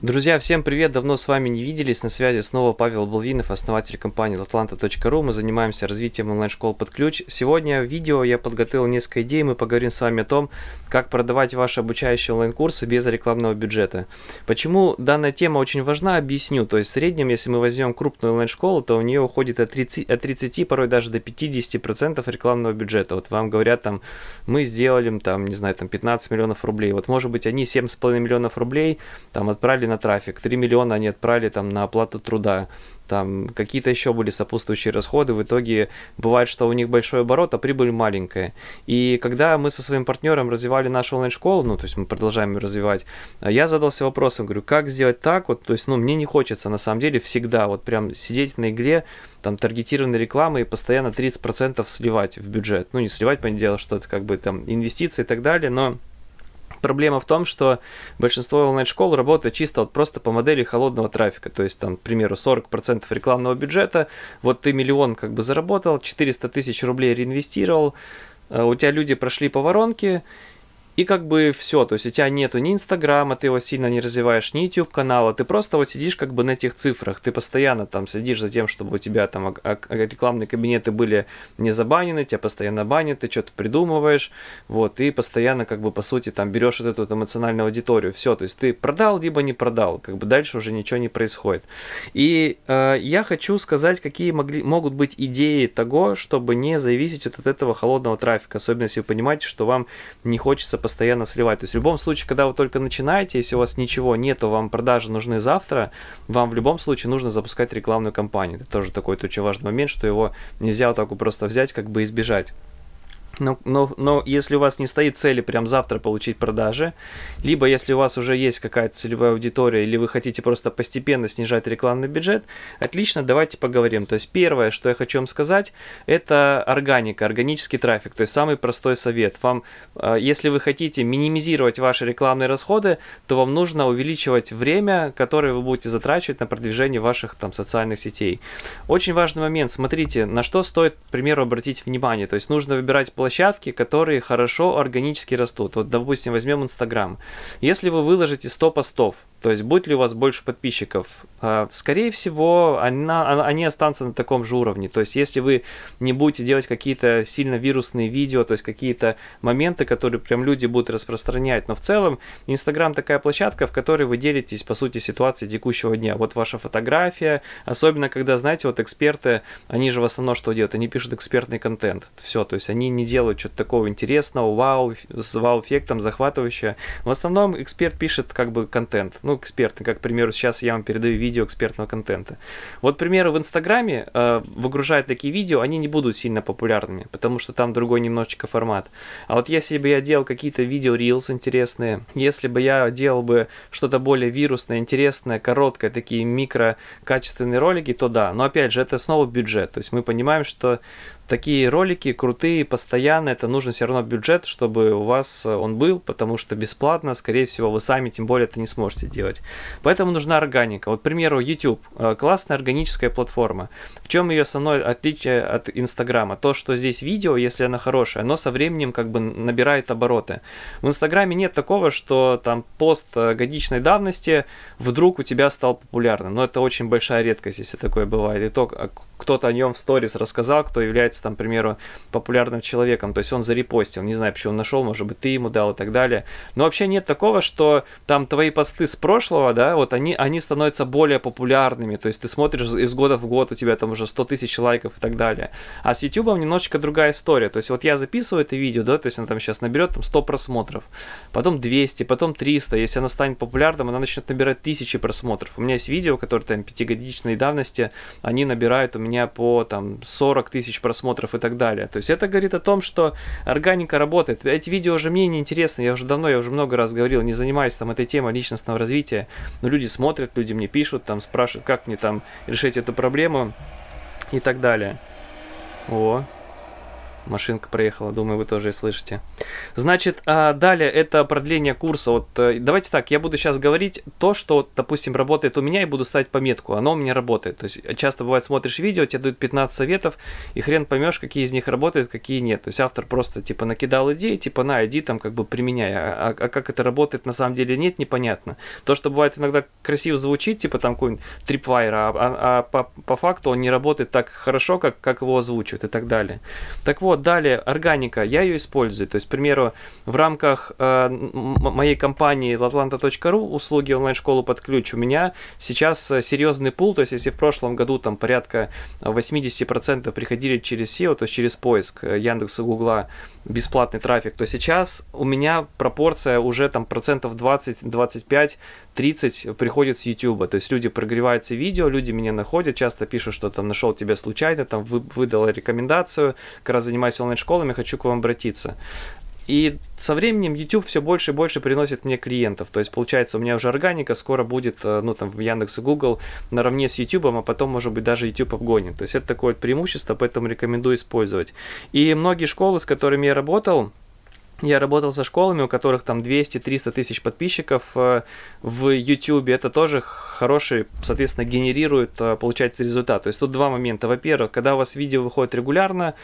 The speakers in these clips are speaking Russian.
Друзья, всем привет! Давно с вами не виделись. На связи снова Павел Болвинов, основатель компании atlanta.ru. Мы занимаемся развитием онлайн-школ под ключ. Сегодня в видео я подготовил несколько идей. Мы поговорим с вами о том, как продавать ваши обучающие онлайн-курсы без рекламного бюджета. Почему данная тема очень важна, объясню. То есть в среднем, если мы возьмем крупную онлайн-школу, то у нее уходит от 30, от 30 порой даже до 50% рекламного бюджета. Вот вам говорят там, мы сделали там, не знаю, там 15 миллионов рублей. Вот может быть они 7,5 миллионов рублей там отправили на трафик, 3 миллиона они отправили там на оплату труда, там какие-то еще были сопутствующие расходы, в итоге бывает, что у них большой оборот, а прибыль маленькая. И когда мы со своим партнером развивали нашу онлайн-школу, ну, то есть мы продолжаем ее развивать, я задался вопросом, говорю, как сделать так, вот, то есть, ну, мне не хочется, на самом деле, всегда вот прям сидеть на игле, там, таргетированной рекламы и постоянно 30% сливать в бюджет. Ну, не сливать, понятное дело, что это как бы там инвестиции и так далее, но Проблема в том, что большинство онлайн-школ работает чисто вот просто по модели холодного трафика. То есть там, к примеру, 40% рекламного бюджета, вот ты миллион как бы заработал, 400 тысяч рублей реинвестировал, э, у тебя люди прошли по воронке, и как бы все, то есть у тебя нету ни Инстаграма, ты его сильно не развиваешь, ни YouTube канала, ты просто вот сидишь как бы на этих цифрах, ты постоянно там следишь за тем, чтобы у тебя там рекламные кабинеты были не забанены, тебя постоянно банят, ты что-то придумываешь, вот, и постоянно как бы по сути там берешь вот эту эмоциональную аудиторию, все, то есть ты продал, либо не продал, как бы дальше уже ничего не происходит. И э, я хочу сказать, какие могли, могут быть идеи того, чтобы не зависеть от этого холодного трафика, особенно если вы понимаете, что вам не хочется постоянно сливать. То есть в любом случае, когда вы только начинаете, если у вас ничего нету, вам продажи нужны завтра, вам в любом случае нужно запускать рекламную кампанию. Это тоже такой очень важный момент, что его нельзя вот так просто взять, как бы избежать. Но, но, но если у вас не стоит цели прям завтра получить продажи, либо если у вас уже есть какая-то целевая аудитория, или вы хотите просто постепенно снижать рекламный бюджет, отлично, давайте поговорим. То есть первое, что я хочу вам сказать, это органика, органический трафик, то есть самый простой совет. Вам, а, если вы хотите минимизировать ваши рекламные расходы, то вам нужно увеличивать время, которое вы будете затрачивать на продвижение ваших там социальных сетей. Очень важный момент, смотрите, на что стоит, к примеру, обратить внимание. То есть нужно выбирать площадку, площадки, которые хорошо органически растут. Вот, допустим, возьмем Инстаграм. Если вы выложите 100 постов, то есть будет ли у вас больше подписчиков, а, скорее всего, они останутся на таком же уровне. То есть если вы не будете делать какие-то сильно вирусные видео, то есть какие-то моменты, которые прям люди будут распространять, но в целом Инстаграм такая площадка, в которой вы делитесь, по сути, ситуацией текущего дня. Вот ваша фотография, особенно когда, знаете, вот эксперты, они же в основном что делают? Они пишут экспертный контент. Все, то есть они не делают делают что-то такого интересного, вау, с вау-эффектом, захватывающего. В основном эксперт пишет как бы контент. Ну, эксперт, как, к примеру, сейчас я вам передаю видео экспертного контента. Вот, к примеру, в Инстаграме э, выгружают такие видео, они не будут сильно популярными, потому что там другой немножечко формат. А вот если бы я делал какие-то видео Reels интересные, если бы я делал бы что-то более вирусное, интересное, короткое, такие микро качественные ролики, то да. Но опять же, это снова бюджет. То есть мы понимаем, что такие ролики крутые, постоянно, это нужно все равно бюджет, чтобы у вас э, он был, потому что бесплатно, скорее всего, вы сами тем более это не сможете делать. Поэтому нужна органика. Вот, к примеру, YouTube. Э, классная органическая платформа. В чем ее основное отличие от Инстаграма? То, что здесь видео, если оно хорошее, оно со временем как бы набирает обороты. В Инстаграме нет такого, что там пост э, годичной давности вдруг у тебя стал популярным. Но это очень большая редкость, если такое бывает. И то, а кто-то о нем в сторис рассказал, кто является там, к примеру, популярным человеком, то есть он зарепостил, не знаю, почему он нашел, может быть, ты ему дал и так далее. Но вообще нет такого, что там твои посты с прошлого, да, вот они, они становятся более популярными, то есть ты смотришь из года в год, у тебя там уже 100 тысяч лайков и так далее. А с YouTube немножечко другая история, то есть вот я записываю это видео, да, то есть она там сейчас наберет там 100 просмотров, потом 200, потом 300, если она станет популярным, она начнет набирать тысячи просмотров. У меня есть видео, которые там пятигодичной давности, они набирают у меня меня по там 40 тысяч просмотров и так далее. То есть это говорит о том, что органика работает. Эти видео уже мне не интересны, я уже давно, я уже много раз говорил, не занимаюсь там этой темой личностного развития, но люди смотрят, люди мне пишут, там спрашивают, как мне там решить эту проблему и так далее. О, машинка проехала, думаю, вы тоже слышите. Значит, а далее это продление курса. Вот э, давайте так, я буду сейчас говорить то, что, допустим, работает у меня, и буду ставить пометку. Оно у меня работает. То есть часто бывает, смотришь видео, тебе дают 15 советов, и хрен поймешь, какие из них работают, какие нет. То есть автор просто типа накидал идеи, типа на, иди там как бы применяй. А, а, а как это работает на самом деле нет, непонятно. То, что бывает иногда красиво звучит, типа там какой-нибудь трипвайр, а, а, а по, по факту он не работает так хорошо, как, как его озвучивают и так далее. Так вот, далее, органика, я ее использую. То есть, к примеру, в рамках э, моей компании latlanta.ru, услуги онлайн-школы под ключ, у меня сейчас э, серьезный пул, то есть, если в прошлом году там порядка 80% приходили через SEO, то есть через поиск э, Яндекса, Гугла, бесплатный трафик, то сейчас у меня пропорция уже там процентов 20, 25, 30 приходит с YouTube. То есть люди прогреваются видео, люди меня находят, часто пишут, что там нашел тебя случайно, там вы, выдал рекомендацию, как раз занимаюсь онлайн-школами, хочу к вам обратиться. И со временем YouTube все больше и больше приносит мне клиентов. То есть, получается, у меня уже органика скоро будет, э, ну, там, в Яндекс и Google наравне с YouTube, а потом, может быть, даже YouTube обгонит. То есть, это такое преимущество, поэтому рекомендую использовать. И многие школы, с которыми я работал, я работал со школами, у которых там 200-300 тысяч подписчиков э, в YouTube. Это тоже хороший, соответственно, генерирует, э, получается, результат. То есть тут два момента. Во-первых, когда у вас видео выходит регулярно,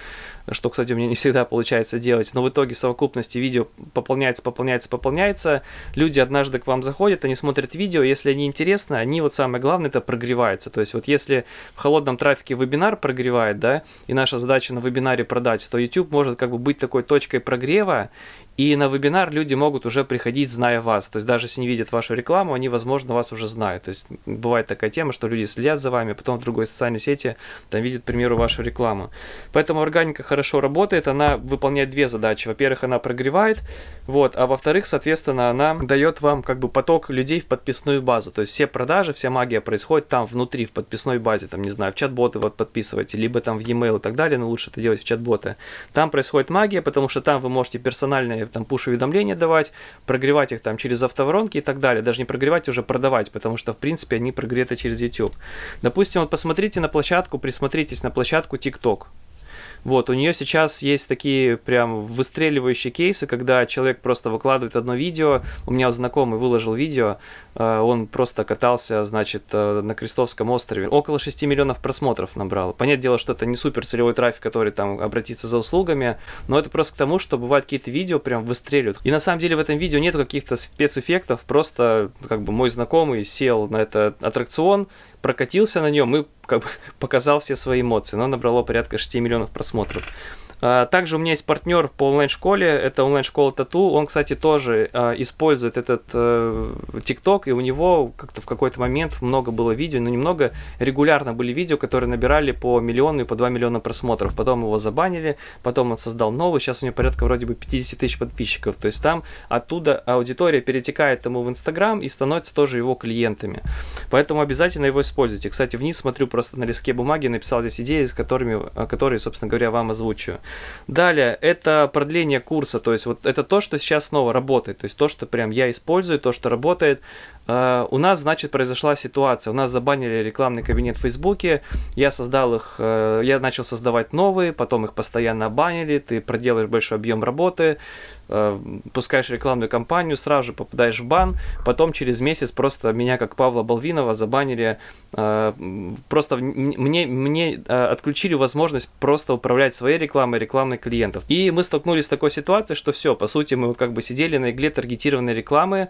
что, кстати, у меня не всегда получается делать, но в итоге совокупности видео пополняется, пополняется, пополняется. Люди однажды к вам заходят, они смотрят видео, если они интересны, они вот самое главное это прогреваются. То есть вот если в холодном трафике вебинар прогревает, да, и наша задача на вебинаре продать, то YouTube может как бы быть такой точкой прогрева, и на вебинар люди могут уже приходить, зная вас. То есть даже если не видят вашу рекламу, они, возможно, вас уже знают. То есть бывает такая тема, что люди следят за вами, потом в другой социальной сети там видят, к примеру, вашу рекламу. Поэтому органика хорошо работает, она выполняет две задачи. Во-первых, она прогревает, вот, а во-вторых, соответственно, она дает вам как бы поток людей в подписную базу. То есть все продажи, вся магия происходит там внутри, в подписной базе, там, не знаю, в чат-боты вот подписываете, либо там в e-mail и так далее, но лучше это делать в чат-боты. Там происходит магия, потому что там вы можете персональные там пуш-уведомления давать, прогревать их там через автоворонки и так далее. Даже не прогревать, уже продавать, потому что, в принципе, они прогреты через YouTube. Допустим, вот посмотрите на площадку, присмотритесь на площадку TikTok. Вот, у нее сейчас есть такие прям выстреливающие кейсы, когда человек просто выкладывает одно видео. У меня знакомый выложил видео, э, он просто катался, значит, э, на Крестовском острове. Около 6 миллионов просмотров набрал. Понятное дело, что это не супер целевой трафик, который там обратится за услугами, но это просто к тому, что бывают какие-то видео прям выстреливают. И на самом деле в этом видео нет каких-то спецэффектов, просто как бы мой знакомый сел на этот аттракцион, прокатился на нем и как бы показал все свои эмоции. Но набрало порядка 6 миллионов просмотров. А, также у меня есть партнер по онлайн-школе, это онлайн-школа Тату. Он, кстати, тоже а, использует этот ТикТок, э, и у него как-то в какой-то момент много было видео, но немного регулярно были видео, которые набирали по миллиону и по 2 миллиона просмотров. Потом его забанили, потом он создал новый, сейчас у него порядка вроде бы 50 тысяч подписчиков. То есть там оттуда аудитория перетекает ему в Инстаграм и становится тоже его клиентами. Поэтому обязательно его используйте. Кстати, вниз смотрю просто на листке бумаги, написал здесь идеи, с которыми, которые, собственно говоря, вам озвучу. Далее, это продление курса, то есть вот это то, что сейчас снова работает, то есть то, что прям я использую, то, что работает. Uh, у нас, значит, произошла ситуация. У нас забанили рекламный кабинет в Фейсбуке. Я создал их, uh, я начал создавать новые, потом их постоянно банили. Ты проделаешь большой объем работы, uh, пускаешь рекламную кампанию, сразу же попадаешь в бан. Потом через месяц просто меня, как Павла Балвинова, забанили. Просто мне, мне отключили возможность просто управлять своей рекламой, рекламной клиентов. И мы столкнулись с такой ситуацией, что все, по сути, мы вот как бы сидели на игле таргетированной рекламы,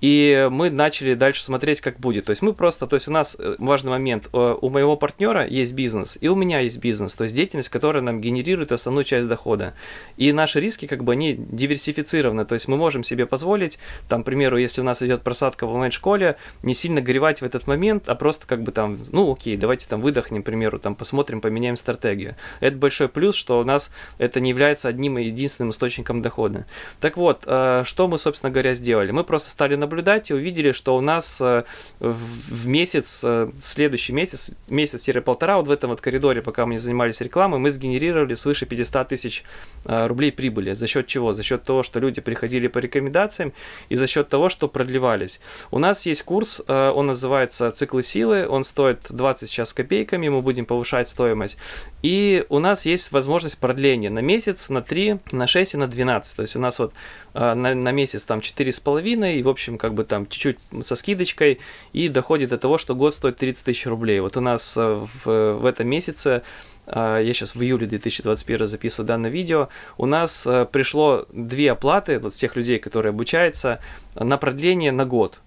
и мы начали дальше смотреть, как будет. То есть мы просто, то есть у нас э, важный момент, э, у моего партнера есть бизнес, и у меня есть бизнес, то есть деятельность, которая нам генерирует основную часть дохода. И наши риски, как бы, они диверсифицированы, то есть мы можем себе позволить, там, к примеру, если у нас идет просадка в онлайн-школе, не сильно горевать в этот момент, а просто как бы там, ну окей, давайте там выдохнем, к примеру, там посмотрим, поменяем стратегию. Это большой плюс, что у нас это не является одним и единственным источником дохода. Так вот, э, что мы, собственно говоря, сделали? Мы просто стали на понаблюдать и увидели, что у нас э, в месяц, э, следующий месяц, месяц-полтора, вот в этом вот коридоре, пока мы не занимались рекламой, мы сгенерировали свыше 500 тысяч э, рублей прибыли. За счет чего? За счет того, что люди приходили по рекомендациям и за счет того, что продлевались. У нас есть курс, он называется «Циклы силы», он стоит 20 сейчас копейками, мы будем повышать стоимость. И у нас есть возможность продления на месяц, на 3, на 6 и на 12. То есть у нас вот на, на месяц там 4,5 и, в общем, как бы там чуть-чуть со скидочкой и доходит до того, что год стоит 30 тысяч рублей. Вот у нас в, в этом месяце я сейчас в июле 2021 записываю данное видео, у нас пришло две оплаты вот с тех людей, которые обучаются, на продление на год.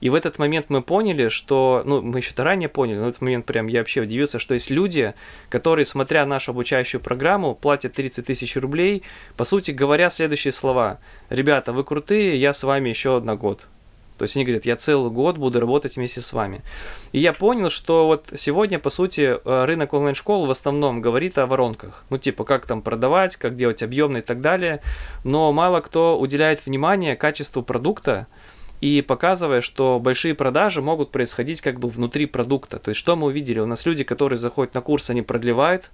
И в этот момент мы поняли, что, ну, мы еще-то ранее поняли, но в этот момент прям я вообще удивился, что есть люди, которые, смотря нашу обучающую программу, платят 30 тысяч рублей, по сути говоря, следующие слова. Ребята, вы крутые, я с вами еще на год. То есть они говорят, я целый год буду работать вместе с вами. И я понял, что вот сегодня, по сути, э, рынок онлайн-школ в основном говорит о воронках. Ну, типа, как там продавать, как делать объемно и так далее. Но мало кто уделяет внимание качеству продукта, и показывая, что большие продажи могут происходить как бы внутри продукта. То есть что мы увидели? У нас люди, которые заходят на курс, они продлевают,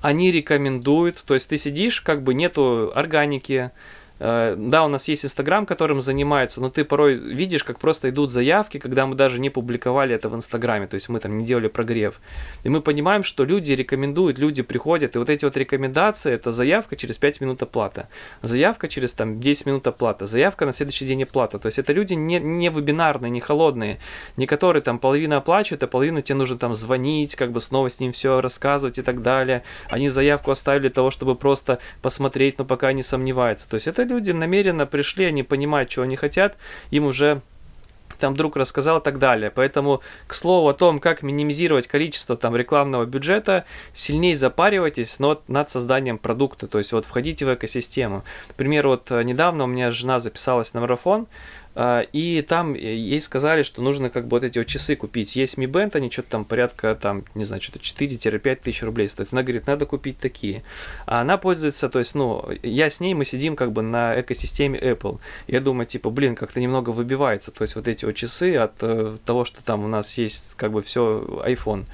они рекомендуют, то есть ты сидишь, как бы нету органики, да, у нас есть Инстаграм, которым занимается, но ты порой видишь, как просто идут заявки, когда мы даже не публиковали это в Инстаграме, то есть мы там не делали прогрев. И мы понимаем, что люди рекомендуют, люди приходят, и вот эти вот рекомендации, это заявка через 5 минут оплата, заявка через там 10 минут оплата, заявка на следующий день оплата. То есть это люди не, не вебинарные, не холодные, не которые там половина оплачивают, а половину тебе нужно там звонить, как бы снова с ним все рассказывать и так далее. Они заявку оставили того, чтобы просто посмотреть, но пока не сомневаются. То есть это люди намеренно пришли, они понимают, чего они хотят, им уже там друг рассказал и так далее. Поэтому, к слову о том, как минимизировать количество там рекламного бюджета, сильнее запаривайтесь но над созданием продукта, то есть вот входите в экосистему. Например, вот э, недавно у меня жена записалась на марафон, и там ей сказали, что нужно как бы вот эти вот часы купить. Есть Mi Band, они что-то там порядка, там, не знаю, что-то 4-5 тысяч рублей стоят. Она говорит, надо купить такие. А она пользуется, то есть, ну, я с ней, мы сидим как бы на экосистеме Apple. Я думаю, типа, блин, как-то немного выбивается, то есть вот эти вот часы от э, того, что там у нас есть как бы все iPhone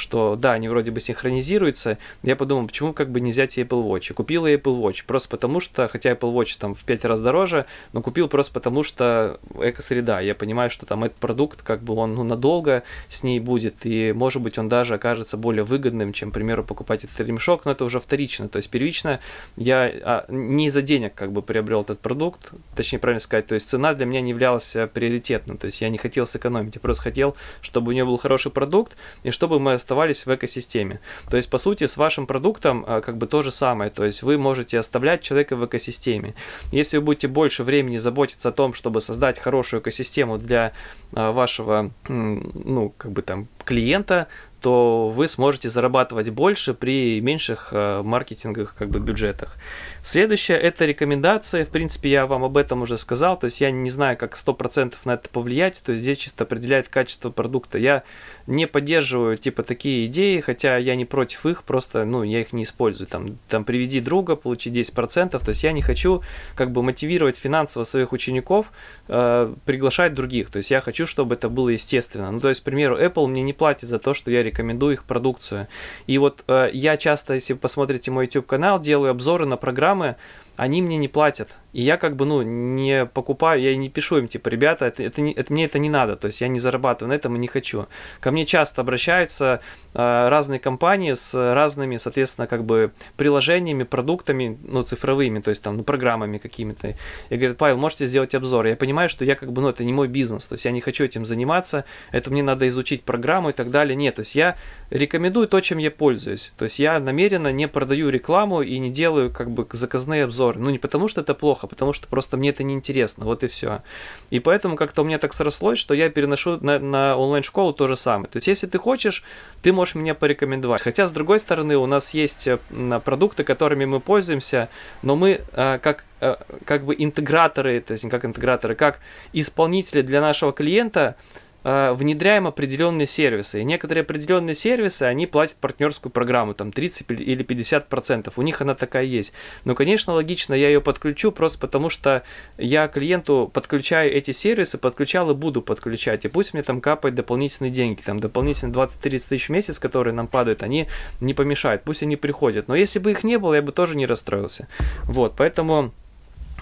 что да, они вроде бы синхронизируются. Я подумал, почему как бы не взять Apple Watch? И купил я Apple Watch просто потому что, хотя Apple Watch там в 5 раз дороже, но купил просто потому что эко-среда. Я понимаю, что там этот продукт как бы он ну, надолго с ней будет, и может быть он даже окажется более выгодным, чем, к примеру, покупать этот ремешок, но это уже вторично. То есть первично я а, не из-за денег как бы приобрел этот продукт, точнее правильно сказать, то есть цена для меня не являлась э, приоритетным, то есть я не хотел сэкономить, я просто хотел, чтобы у нее был хороший продукт, и чтобы мы оставались в экосистеме. То есть, по сути, с вашим продуктом а, как бы то же самое. То есть, вы можете оставлять человека в экосистеме. Если вы будете больше времени заботиться о том, чтобы создать хорошую экосистему для а, вашего, ну, как бы там, клиента, то вы сможете зарабатывать больше при меньших э, маркетинговых как бы бюджетах. Следующее это рекомендации. В принципе, я вам об этом уже сказал. То есть я не знаю, как 100% на это повлиять. То есть здесь чисто определяет качество продукта. Я не поддерживаю типа такие идеи, хотя я не против их, просто ну, я их не использую. Там, там приведи друга, получи 10%. То есть я не хочу как бы мотивировать финансово своих учеников, э, приглашать других. То есть я хочу, чтобы это было естественно. Ну, то есть, к примеру, Apple мне не платит за то, что я рекомендую их продукцию. И вот э, я часто, если посмотрите мой YouTube канал, делаю обзоры на программы, они мне не платят. И я как бы, ну, не покупаю, я не пишу им, типа, ребята, это, это, это мне это не надо, то есть я не зарабатываю на этом и не хочу. Ко мне часто обращаются э, разные компании с разными, соответственно, как бы приложениями, продуктами, ну, цифровыми, то есть там, ну, программами какими-то. И говорят, Павел, можете сделать обзор? Я понимаю, что я как бы, ну, это не мой бизнес, то есть я не хочу этим заниматься, это мне надо изучить программу и так далее. Нет, то есть я рекомендую то, чем я пользуюсь. То есть я намеренно не продаю рекламу и не делаю как бы заказные обзоры. Ну, не потому что это плохо, плохо, потому что просто мне это неинтересно, вот и все. И поэтому как-то у меня так срослось, что я переношу на, на онлайн-школу то же самое. То есть, если ты хочешь, ты можешь мне порекомендовать. Хотя, с другой стороны, у нас есть э, продукты, которыми мы пользуемся, но мы э, как э, как бы интеграторы, то есть как интеграторы, как исполнители для нашего клиента, э, внедряем определенные сервисы. И некоторые определенные сервисы, они платят партнерскую программу, там 30 или 50 процентов. У них она такая есть. Но, конечно, логично, я ее подключу просто потому, что я клиенту подключаю эти сервисы, подключал и буду подключать. И пусть мне там капают дополнительные деньги, там дополнительные 20-30 тысяч в месяц, которые нам падают, они не помешают. Пусть они приходят. Но если бы их не было, я бы тоже не расстроился. Вот, поэтому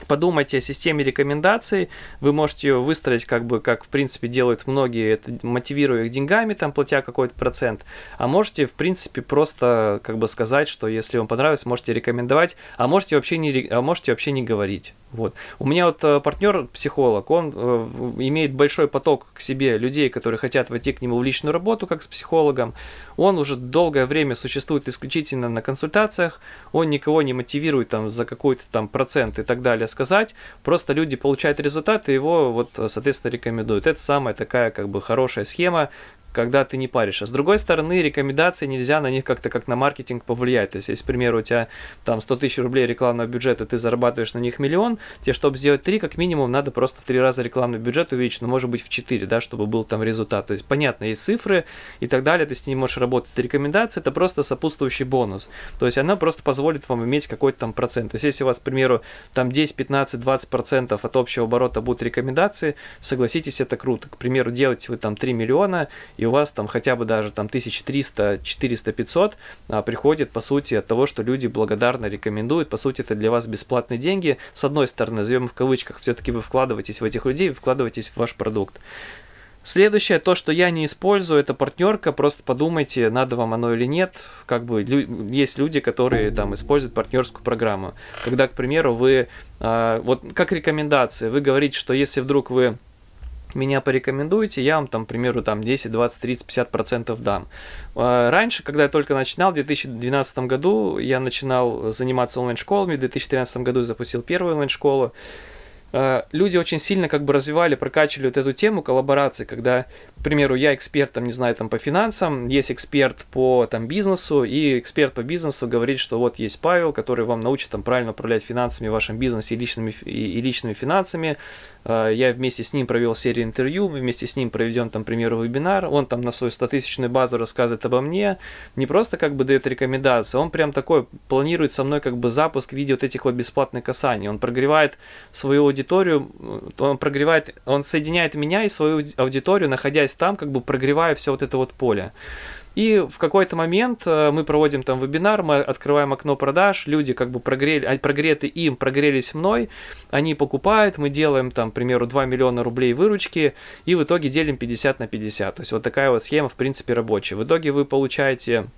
подумайте о системе рекомендаций, вы можете ее выстроить как бы, как в принципе делают многие, это мотивируя их деньгами, там, платя какой-то процент, а можете, в принципе, просто как бы сказать, что если вам понравилось, можете рекомендовать, а можете вообще не, а можете вообще не говорить. Вот. У меня вот э, партнер, психолог, он э, имеет большой поток к себе людей, которые хотят войти к нему в личную работу, как с психологом. Он уже долгое время существует исключительно на консультациях, он никого не мотивирует там за какой-то там процент и так далее сказать. Просто люди получают результат и его вот, соответственно, рекомендуют. Это самая такая как бы хорошая схема, когда ты не паришь. А с другой стороны, рекомендации нельзя на них как-то как на маркетинг повлиять. То есть, если, к примеру, у тебя там 100 тысяч рублей рекламного бюджета, ты зарабатываешь на них миллион, тебе, чтобы сделать 3, как минимум, надо просто в 3 раза рекламный бюджет увеличить, ну, может быть, в 4, да, чтобы был там результат. То есть, понятно, есть цифры и так далее, ты с ними можешь работать. Рекомендация – это просто сопутствующий бонус. То есть, она просто позволит вам иметь какой-то там процент. То есть, если у вас, к примеру, там 10, 15, 20 процентов от общего оборота будут рекомендации, согласитесь, это круто. К примеру, делаете вы там 3 миллиона, и у вас там хотя бы даже там 1300, 400, 500 а, приходит по сути от того, что люди благодарно рекомендуют. По сути, это для вас бесплатные деньги. С одной стороны, назовем в кавычках, все-таки вы вкладываетесь в этих людей, вкладываетесь в ваш продукт. Следующее, то, что я не использую, это партнерка. Просто подумайте, надо вам оно или нет. Как бы есть люди, которые там используют партнерскую программу. Когда, к примеру, вы, э, вот как рекомендация, вы говорите, что если вдруг вы меня порекомендуете, я вам там, к примеру, там 10, 20, 30, 50 процентов дам. А, раньше, когда я только начинал, в 2012 году я начинал заниматься онлайн-школами, в 2013 году запустил первую онлайн-школу. А, люди очень сильно как бы развивали, прокачивали вот эту тему коллаборации, когда, к примеру, я эксперт, там, не знаю, там, по финансам, есть эксперт по, там, бизнесу, и эксперт по бизнесу говорит, что вот есть Павел, который вам научит, там, правильно управлять финансами в вашем бизнесе и личными, и, и личными финансами, а, я вместе с ним провел серию интервью, вместе с ним проведем, там, к примеру, вебинар, он там на свою 100-тысячную базу рассказывает обо мне, не просто как бы дает рекомендации, он прям такой планирует со мной как бы запуск в виде вот этих вот бесплатных касаний, он прогревает свою аудиторию, он прогревает, он соединяет меня и свою аудиторию, находясь там, как бы прогревая все вот это вот поле. И в какой-то момент э, мы проводим там вебинар, мы открываем окно продаж, люди как бы прогрели, а, прогреты им, прогрелись мной, они покупают, мы делаем там, к примеру, 2 миллиона рублей выручки, и в итоге делим 50 на 50. То есть вот такая вот схема, в принципе, рабочая. В итоге вы получаете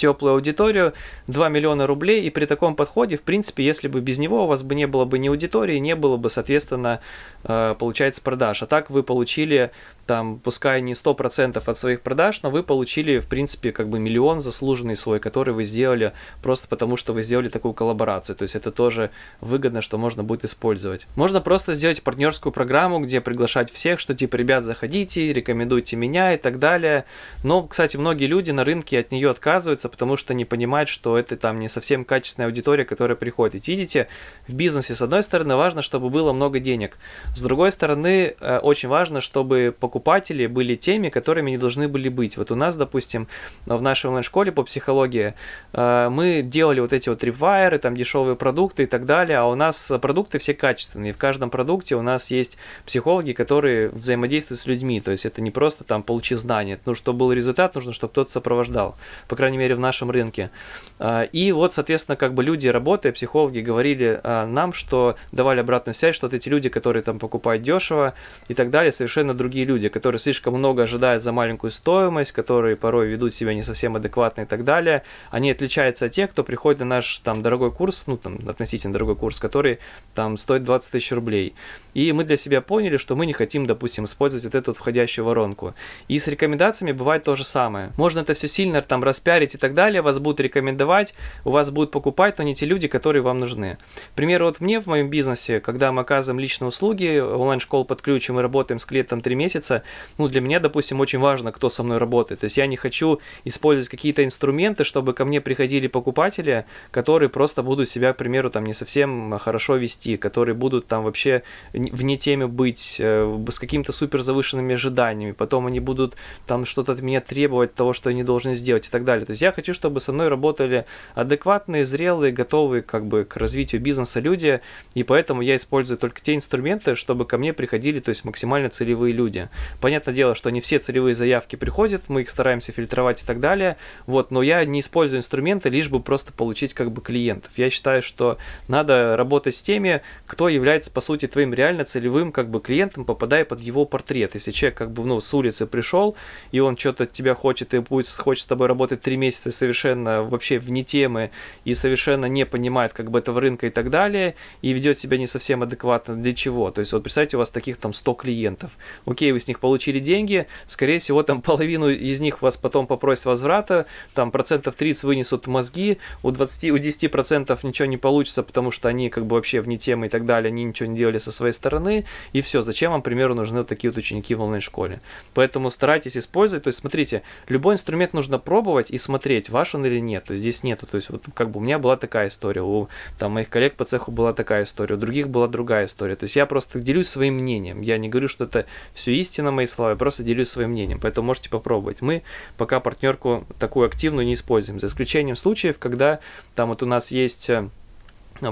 теплую аудиторию, 2 миллиона рублей, и при таком подходе, в принципе, если бы без него у вас бы не было бы ни аудитории, не было бы, соответственно, э, получается, продаж. А так вы получили там, пускай не 100% от своих продаж, но вы получили, в принципе, как бы миллион заслуженный свой, который вы сделали просто потому, что вы сделали такую коллаборацию. То есть это тоже выгодно, что можно будет использовать. Можно просто сделать партнерскую программу, где приглашать всех, что типа, ребят, заходите, рекомендуйте меня и так далее. Но, кстати, многие люди на рынке от нее отказываются, потому что не понимают, что это там не совсем качественная аудитория, которая приходит. Видите, в бизнесе, с одной стороны, важно, чтобы было много денег. С другой стороны, э, очень важно, чтобы покупатели были теми, которыми не должны были быть. Вот у нас, допустим, в нашей онлайн-школе по психологии э, мы делали вот эти вот трипвайеры, там дешевые продукты и так далее, а у нас продукты все качественные. В каждом продукте у нас есть психологи, которые взаимодействуют с людьми. То есть это не просто там получи знания. Ну, чтобы был результат, нужно, чтобы кто-то сопровождал. По крайней мере, в нашем рынке. Э, и вот, соответственно, как бы люди, работая, психологи говорили э, нам, что давали обратную связь, что вот эти люди, которые там покупают дешево и так далее, совершенно другие люди, которые слишком много ожидают за маленькую стоимость, которые порой ведут себя не совсем адекватно и так далее, они отличаются от тех, кто приходит на наш там дорогой курс, ну там относительно дорогой курс, который там стоит 20 тысяч рублей. И мы для себя поняли, что мы не хотим, допустим, использовать вот эту вот входящую воронку. И с рекомендациями бывает то же самое. Можно это все сильно там распиарить и так далее, вас будут рекомендовать, у вас будут покупать, но не те люди, которые вам нужны. К вот мне в моем бизнесе, когда мы оказываем личные услуги, онлайн-школу под ключ, и мы работаем с клиентом 3 месяца, ну, для меня, допустим, очень важно, кто со мной работает. То есть я не хочу использовать какие-то инструменты, чтобы ко мне приходили покупатели, которые просто будут себя, к примеру, там не совсем хорошо вести, которые будут там вообще вне теме быть, э, с какими-то супер завышенными ожиданиями, потом они будут там что-то от меня требовать того, что они должны сделать и так далее. То есть я хочу, чтобы со мной работали адекватные, зрелые, готовые как бы к развитию бизнеса люди, и поэтому я использую только те инструменты, чтобы ко мне приходили, то есть максимально целевые люди. Понятное дело, что не все целевые заявки приходят, мы их стараемся фильтровать и так далее, вот, но я не использую инструменты, лишь бы просто получить как бы клиентов. Я считаю, что надо работать с теми, кто является, по сути, твоим реально целевым как бы клиентом, попадая под его портрет. Если человек как бы, ну, с улицы пришел, и он что-то от тебя хочет, и будет, хочет с тобой работать три месяца совершенно вообще вне темы, и совершенно не понимает как бы этого рынка и так далее, и ведет себя не совсем адекватно, для чего? То есть вот представьте, у вас таких там 100 клиентов. Окей, вы с них получили деньги, скорее всего, там половину из них вас потом попросят возврата, там процентов 30 вынесут мозги, у 20, у 10 процентов ничего не получится, потому что они как бы вообще вне темы и так далее, они ничего не делали со своей стороны, и все. Зачем вам, к примеру, нужны вот такие вот ученики в онлайн-школе? Поэтому старайтесь использовать, то есть смотрите, любой инструмент нужно пробовать и смотреть, ваш он или нет, то есть здесь нету, то есть вот как бы у меня была такая история, у там моих коллег по цеху была такая история, у других была другая история, то есть я просто делюсь своим мнением, я не говорю, что это все истина мои слова, я просто делюсь своим мнением, поэтому можете попробовать. Мы пока партнерку такую активную не используем, за исключением случаев, когда там вот у нас есть э,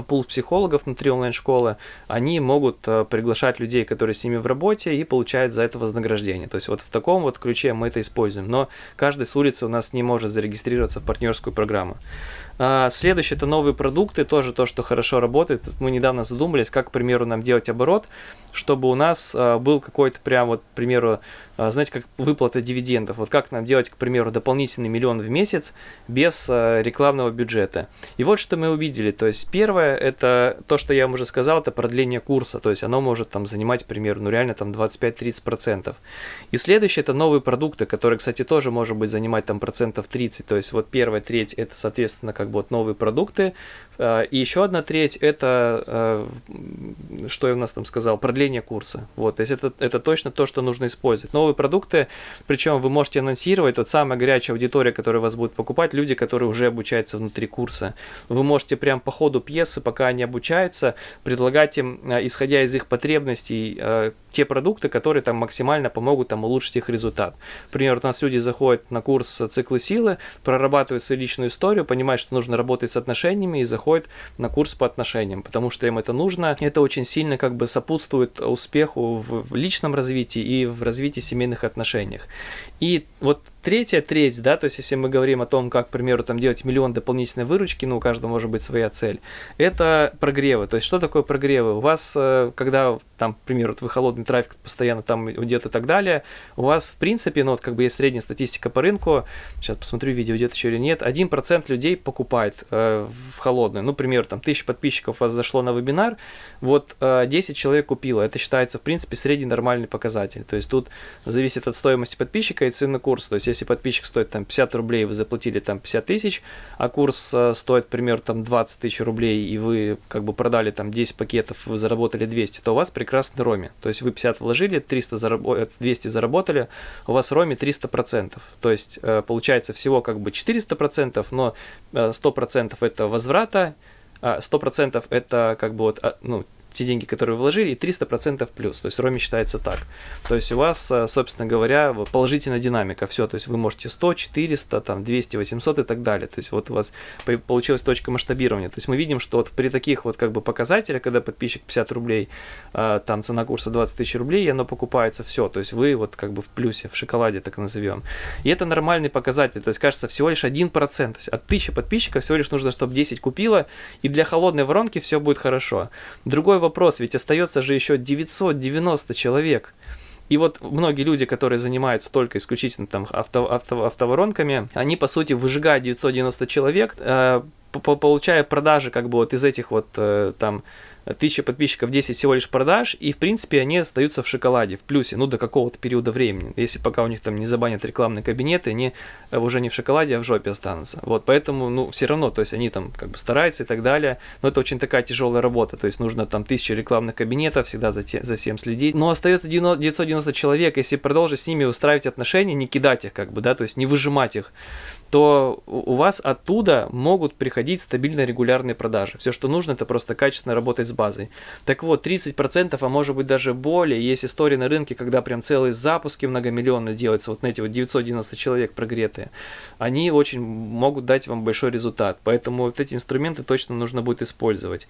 пул психологов внутри онлайн-школы, они могут э, приглашать людей, которые с ними в работе, и получают за это вознаграждение. То есть вот в таком вот ключе мы это используем. Но каждый с улицы у нас не может зарегистрироваться в партнерскую программу. А, следующее это новые продукты, тоже то, что хорошо работает. Мы недавно задумались, как, к примеру, нам делать оборот, чтобы у нас а, был какой-то прям вот, к примеру, а, знаете, как выплата дивидендов. Вот как нам делать, к примеру, дополнительный миллион в месяц без рекламного бюджета. И вот что мы увидели. То есть первое, это то, что я вам уже сказал, это продление курса. То есть оно может там занимать, к ну реально там 25-30%. И следующее, это новые продукты, которые, кстати, тоже может быть занимать там процентов 30. То есть вот первая треть, это, соответственно, как бы вот новые продукты. А, и еще одна треть это, а, что я у нас там сказал, продление курса. Вот, то есть это, это точно то, что нужно использовать. Новые продукты, причем вы можете анонсировать, вот самая горячая аудитория, которая вас будет покупать, люди, которые уже обучаются внутри курса. Вы можете прям по ходу пьесы, пока они обучаются, предлагать им, а, исходя из их потребностей, те продукты, которые там максимально помогут там улучшить их результат. Например, у нас люди заходят на курс циклы силы, прорабатывают свою личную историю, понимают, что нужно работать с отношениями и заходят на курс по отношениям, потому что им это нужно. Это очень сильно как бы сопутствует успеху в личном развитии и в развитии семейных отношениях. И вот третья треть, да, то есть если мы говорим о том, как, к примеру, там делать миллион дополнительной выручки, ну, у каждого может быть своя цель, это прогревы. То есть что такое прогревы? У вас, э, когда, там, к примеру, вот вы холодный трафик постоянно там идет и так далее, у вас, в принципе, ну, вот как бы есть средняя статистика по рынку, сейчас посмотрю, видео идет еще или нет, 1% людей покупает э, в холодную. Ну, к примеру, там, тысяча подписчиков у вас зашло на вебинар, вот э, 10 человек купило. Это считается, в принципе, средний нормальный показатель. То есть тут зависит от стоимости подписчика и цены курса. То есть если подписчик стоит там 50 рублей, вы заплатили там 50 тысяч, а курс э, стоит, примерно, там 20 тысяч рублей, и вы как бы продали там 10 пакетов, вы заработали 200, то у вас прекрасный роми. То есть вы 50 вложили, 300 зараб... 200 заработали, у вас роми 300%. То есть э, получается всего как бы 400%, но 100% э, это возврата, 100% а это как бы вот, а, ну, те деньги, которые вы вложили, и 300% плюс. То есть Роме считается так. То есть у вас, э, собственно говоря, положительная динамика. Все, то есть вы можете 100, 400, там, 200, 800 и так далее. То есть вот у вас получилась точка масштабирования. То есть мы видим, что вот при таких вот как бы показателях, когда подписчик 50 рублей, а, там цена курса 20 тысяч рублей, и оно покупается все. То есть вы вот как бы в плюсе, в шоколаде так назовем. И это нормальный показатель. То есть кажется всего лишь 1%. То есть от 1000 подписчиков всего лишь нужно, чтобы 10 купило, и для холодной воронки все будет хорошо. Другой вопрос, ведь остается же еще 990 человек. И вот многие люди, которые занимаются только исключительно там авто, авто, автоворонками, они по сути выжигают 990 человек, э, получая продажи как бы вот из этих вот э, там 1000 подписчиков, 10 всего лишь продаж, и, в принципе, они остаются в шоколаде, в плюсе, ну, до какого-то периода времени. Если пока у них там не забанят рекламные кабинеты, они э, уже не в шоколаде, а в жопе останутся. Вот, поэтому, ну, все равно, то есть они там как бы стараются и так далее, но это очень такая тяжелая работа, то есть нужно там тысячи рекламных кабинетов, всегда за, те, за всем следить. Но остается 990 человек, если продолжить с ними устраивать отношения, не кидать их как бы, да, то есть не выжимать их, то у вас оттуда могут приходить стабильно регулярные продажи. Все, что нужно, это просто качественно работать с базой. Так вот, 30%, а может быть даже более, есть истории на рынке, когда прям целые запуски многомиллионные делаются, вот на эти вот 990 человек прогретые, они очень могут дать вам большой результат. Поэтому вот эти инструменты точно нужно будет использовать.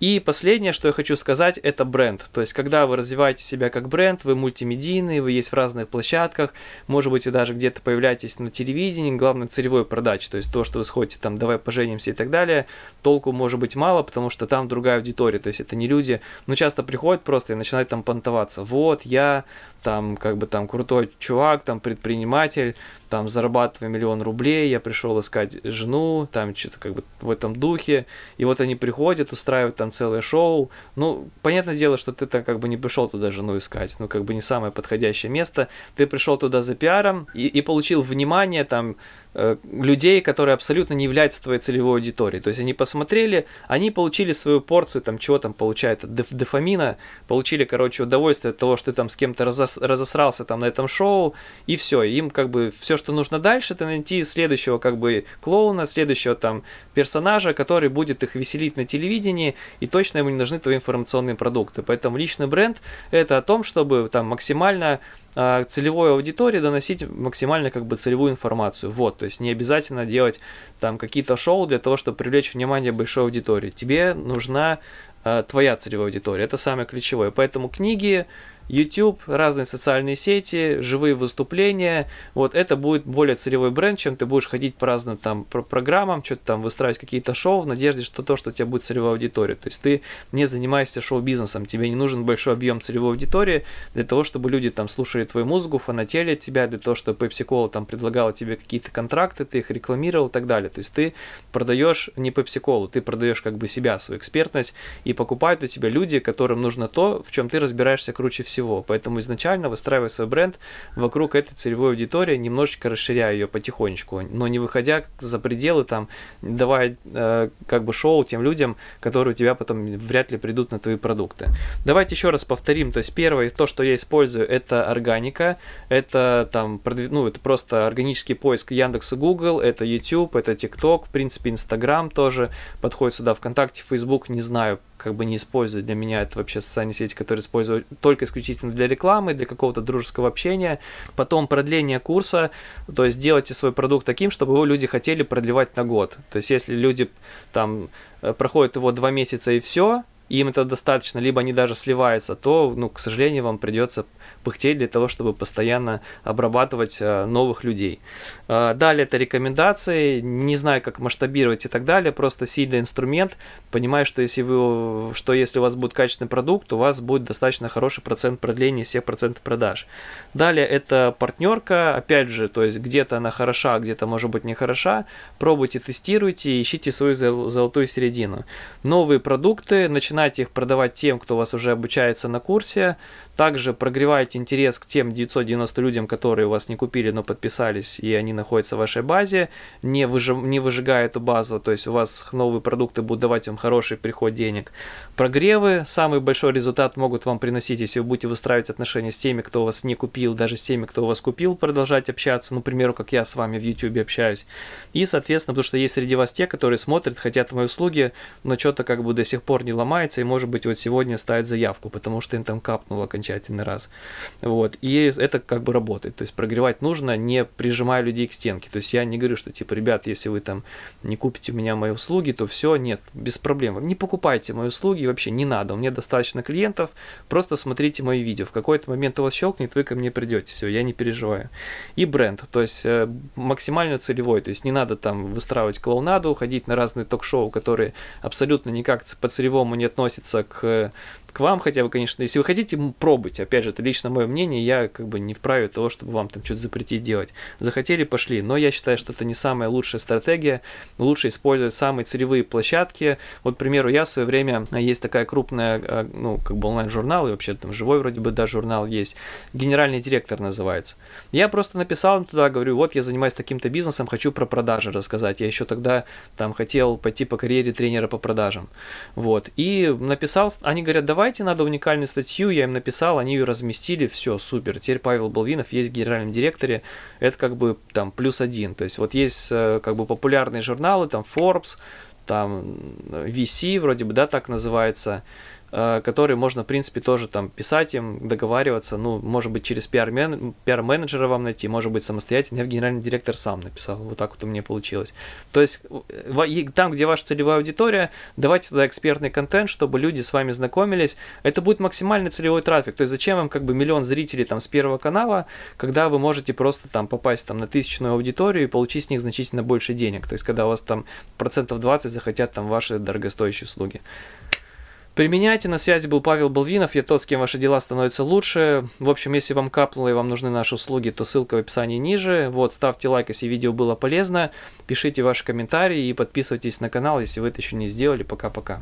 И последнее, что я хочу сказать, это бренд. То есть, когда вы развиваете себя как бренд, вы мультимедийный, вы есть в разных площадках, может быть, вы даже где-то появляетесь на телевидении, главное, целевой продачи, то есть то, что вы сходите там, давай поженимся и так далее, толку может быть мало, потому что там другая аудитория, то есть это не люди, ну часто приходят просто и начинают там понтоваться, вот я там как бы там крутой чувак, там предприниматель, там зарабатываю миллион рублей, я пришел искать жену, там что-то как бы в этом духе, и вот они приходят, устраивают там целое шоу, ну, понятное дело, что ты там как бы не пришел туда жену искать, ну, как бы не самое подходящее место, ты пришел туда за пиаром и, и получил внимание там э, людей, которые абсолютно не являются твоей целевой аудиторией, то есть они посмотрели, они получили свою порцию, там, чего там получают, деф дофамина, получили, короче, удовольствие от того, что ты там с кем-то разос разосрался там на этом шоу, и все, им как бы все, что нужно дальше, это найти следующего как бы клоуна, следующего там персонажа, который будет их веселить на телевидении, и точно ему не нужны твои информационные продукты. Поэтому личный бренд это о том, чтобы там максимально э, целевой аудитории доносить максимально как бы целевую информацию. Вот, то есть не обязательно делать там какие-то шоу для того, чтобы привлечь внимание большой аудитории. Тебе нужна э, твоя целевая аудитория, это самое ключевое. Поэтому книги, YouTube, разные социальные сети, живые выступления. Вот это будет более целевой бренд, чем ты будешь ходить по разным там программам, что-то там выстраивать какие-то шоу в надежде, что то, что у тебя будет целевая аудитория. То есть ты не занимаешься шоу-бизнесом, тебе не нужен большой объем целевой аудитории для того, чтобы люди там слушали твою музыку, фанатели от тебя, для того, чтобы Pepsi Cola там предлагала тебе какие-то контракты, ты их рекламировал и так далее. То есть ты продаешь не Pepsi Cola, ты продаешь как бы себя, свою экспертность, и покупают у тебя люди, которым нужно то, в чем ты разбираешься круче всего всего. Поэтому изначально выстраивая свой бренд вокруг этой целевой аудитории, немножечко расширяя ее потихонечку, но не выходя за пределы, там, давая э, как бы шоу тем людям, которые у тебя потом вряд ли придут на твои продукты. Давайте еще раз повторим. То есть первое, то, что я использую, это органика, это там, ну, это просто органический поиск Яндекс и Google, это YouTube, это TikTok, в принципе, Instagram тоже подходит сюда, ВКонтакте, Facebook, не знаю, как бы не использую. Для меня это вообще социальные сети, которые использую только исключительно для рекламы, для какого-то дружеского общения. Потом продление курса, то есть делайте свой продукт таким, чтобы его люди хотели продлевать на год. То есть если люди там э, проходят его два месяца и все, им это достаточно, либо они даже сливаются, то, ну, к сожалению, вам придется пыхтеть для того, чтобы постоянно обрабатывать э, новых людей. Э, далее это рекомендации, не знаю, как масштабировать и так далее, просто сильный инструмент, понимаю, что если, вы, что если у вас будет качественный продукт, у вас будет достаточно хороший процент продления всех процентов продаж. Далее это партнерка, опять же, то есть где-то она хороша, где-то может быть не хороша, пробуйте, тестируйте, ищите свою золотую середину. Новые продукты, начинайте их продавать тем, кто у вас уже обучается на курсе, также прогреваете интерес к тем 990 людям, которые у вас не купили, но подписались, и они находятся в вашей базе, не, выжи, не выжигая эту базу, то есть у вас новые продукты будут давать вам хороший приход денег. Прогревы, самый большой результат могут вам приносить, если вы будете выстраивать отношения с теми, кто вас не купил, даже с теми, кто вас купил, продолжать общаться, ну, к примеру, как я с вами в YouTube общаюсь. И, соответственно, потому что есть среди вас те, которые смотрят, хотят мои услуги, но что-то как бы до сих пор не ломается, и, может быть, вот сегодня ставят заявку, потому что им там окончательно окончательный раз. Вот. И это как бы работает. То есть прогревать нужно, не прижимая людей к стенке. То есть я не говорю, что типа, ребят, если вы там не купите у меня мои услуги, то все, нет, без проблем. Не покупайте мои услуги, вообще не надо. У меня достаточно клиентов, просто смотрите мои видео. В какой-то момент у вас щелкнет, вы ко мне придете. Все, я не переживаю. И бренд, то есть э, максимально целевой. То есть не надо там выстраивать клоунаду, ходить на разные ток-шоу, которые абсолютно никак по целевому не относятся к к вам хотя бы, конечно, если вы хотите, пробуйте. Опять же, это лично мое мнение, я как бы не вправе того, чтобы вам там что-то запретить делать. Захотели, пошли. Но я считаю, что это не самая лучшая стратегия. Лучше использовать самые целевые площадки. Вот, к примеру, я в свое время, а, есть такая крупная, а, ну, как бы онлайн-журнал, и вообще там живой вроде бы даже журнал есть. Генеральный директор называется. Я просто написал туда, говорю, вот я занимаюсь таким-то бизнесом, хочу про продажи рассказать. Я еще тогда там хотел пойти по карьере тренера по продажам. Вот. И написал, они говорят, давайте, надо уникальную статью, я им написал, они ее разместили, все, супер. Теперь Павел Болвинов есть в генеральном директоре, это как бы там плюс один. То есть вот есть э, как бы популярные журналы, там Forbes, там VC вроде бы, да, так называется, Э, которые можно, в принципе, тоже там писать им, договариваться, ну, может быть, через пиар-менеджера вам найти, может быть, самостоятельно. Я в генеральный директор сам написал, вот так вот у меня получилось. То есть, там, где ваша целевая аудитория, давайте туда экспертный контент, чтобы люди с вами знакомились. Это будет максимальный целевой трафик. То есть, зачем вам как бы миллион зрителей там с первого канала, когда вы можете просто там попасть там на тысячную аудиторию и получить с них значительно больше денег. То есть, когда у вас там процентов 20 захотят там ваши дорогостоящие услуги. Применяйте. На связи был Павел Болвинов. Я тот, с кем ваши дела становятся лучше. В общем, если вам капнуло и вам нужны наши услуги, то ссылка в описании ниже. Вот, ставьте лайк, если видео было полезно. Пишите ваши комментарии и подписывайтесь на канал, если вы это еще не сделали. Пока-пока.